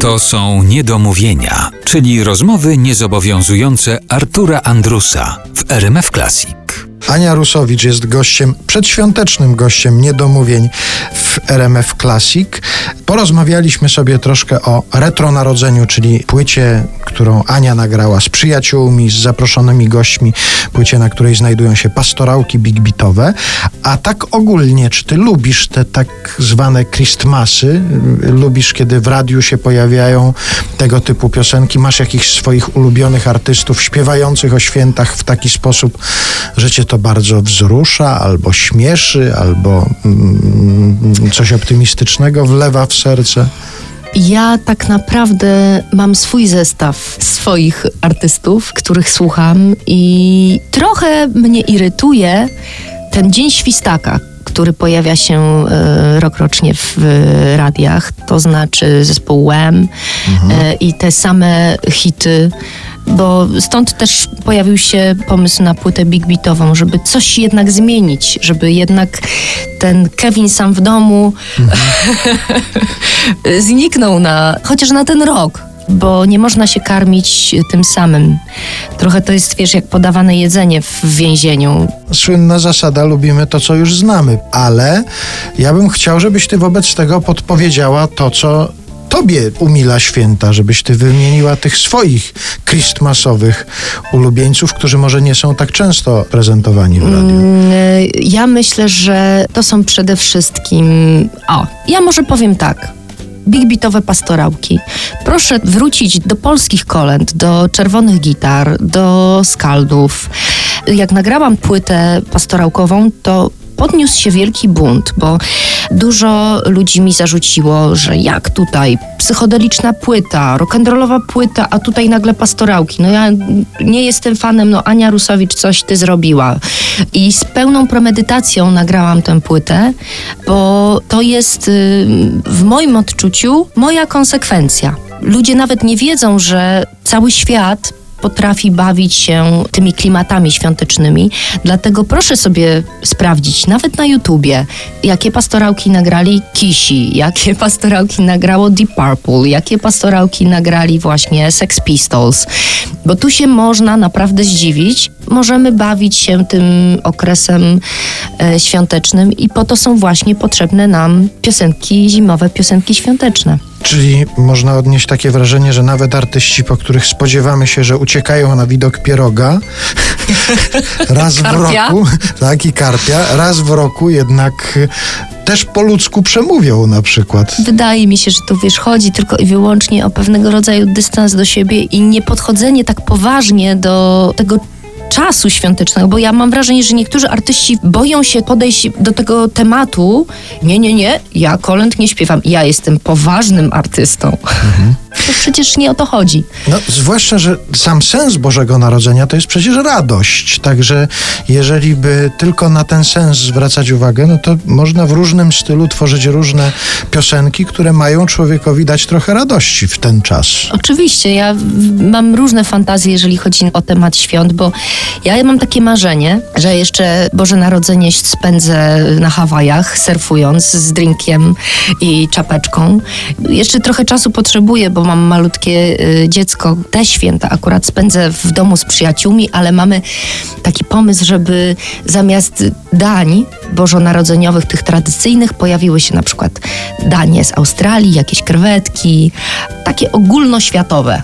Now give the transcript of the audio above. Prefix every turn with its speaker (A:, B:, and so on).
A: To są niedomówienia, czyli rozmowy niezobowiązujące Artura Andrusa w RMF Classic.
B: Ania Rusowicz jest gościem, przedświątecznym gościem niedomówień w RMF Classic. Porozmawialiśmy sobie troszkę o retronarodzeniu, czyli płycie, którą Ania nagrała z przyjaciółmi, z zaproszonymi gośćmi, płycie, na której znajdują się pastorałki big beatowe. A tak ogólnie, czy ty lubisz te tak zwane Christmasy? Lubisz, kiedy w radiu się pojawiają tego typu piosenki? Masz jakichś swoich ulubionych artystów śpiewających o świętach w taki sposób, że cię to bardzo wzrusza, albo śmieszy, albo mm, coś optymistycznego wlewa w serce?
C: Ja tak naprawdę mam swój zestaw swoich artystów, których słucham i trochę mnie irytuje ten Dzień Świstaka, który pojawia się e, rokrocznie w e, radiach, to znaczy zespół Wham e, i te same hity bo stąd też pojawił się pomysł na płytę big beatową, żeby coś jednak zmienić, żeby jednak ten Kevin sam w domu zniknął na, chociaż na ten rok bo nie można się karmić tym samym. Trochę to jest, wiesz, jak podawane jedzenie w więzieniu.
B: Słynna zasada, lubimy to, co już znamy, ale ja bym chciał, żebyś ty wobec tego podpowiedziała to, co tobie umila święta, żebyś ty wymieniła tych swoich Christmasowych ulubieńców, którzy może nie są tak często prezentowani w radiu. Mm,
C: ja myślę, że to są przede wszystkim... O, ja może powiem tak big beatowe pastorałki. Proszę wrócić do polskich kolęd, do czerwonych gitar, do skaldów. Jak nagrałam płytę pastorałkową, to podniósł się wielki bunt, bo dużo ludzi mi zarzuciło, że jak tutaj psychodeliczna płyta, rock'n'rollowa płyta, a tutaj nagle pastorałki. No ja nie jestem fanem, no Ania Rusowicz coś ty zrobiła. I z pełną premedytacją nagrałam tę płytę, bo to jest y, w moim odczuciu moja konsekwencja. Ludzie nawet nie wiedzą, że cały świat potrafi bawić się tymi klimatami świątecznymi. Dlatego proszę sobie sprawdzić, nawet na YouTubie, jakie pastorałki nagrali Kisi, jakie pastorałki nagrało Deep Purple, jakie pastorałki nagrali właśnie Sex Pistols. Bo tu się można naprawdę zdziwić. Możemy bawić się tym okresem e, świątecznym i po to są właśnie potrzebne nam piosenki zimowe, piosenki świąteczne.
B: Czyli można odnieść takie wrażenie, że nawet artyści, po których spodziewamy się, że uciekają na widok pieroga, raz w roku, tak i karpia, raz w roku jednak też po ludzku przemówią na przykład.
C: Wydaje mi się, że tu wiesz, chodzi tylko i wyłącznie o pewnego rodzaju dystans do siebie i niepodchodzenie tak poważnie do tego czasu świątecznego, bo ja mam wrażenie, że niektórzy artyści boją się podejść do tego tematu. Nie, nie, nie, ja kolęd nie śpiewam, ja jestem poważnym artystą. Mhm. To przecież nie o to chodzi.
B: No, zwłaszcza, że sam sens Bożego Narodzenia to jest przecież radość. Także jeżeli by tylko na ten sens zwracać uwagę, no to można w różnym stylu tworzyć różne piosenki, które mają człowiekowi dać trochę radości w ten czas.
C: Oczywiście, ja mam różne fantazje, jeżeli chodzi o temat świąt, bo ja mam takie marzenie, że jeszcze Boże Narodzenie spędzę na Hawajach, surfując z drinkiem i czapeczką. Jeszcze trochę czasu potrzebuję, bo mam malutkie y, dziecko. Te święta akurat spędzę w domu z przyjaciółmi, ale mamy taki pomysł, żeby zamiast dań bożonarodzeniowych, tych tradycyjnych, pojawiły się na przykład danie z Australii, jakieś krewetki, takie ogólnoświatowe.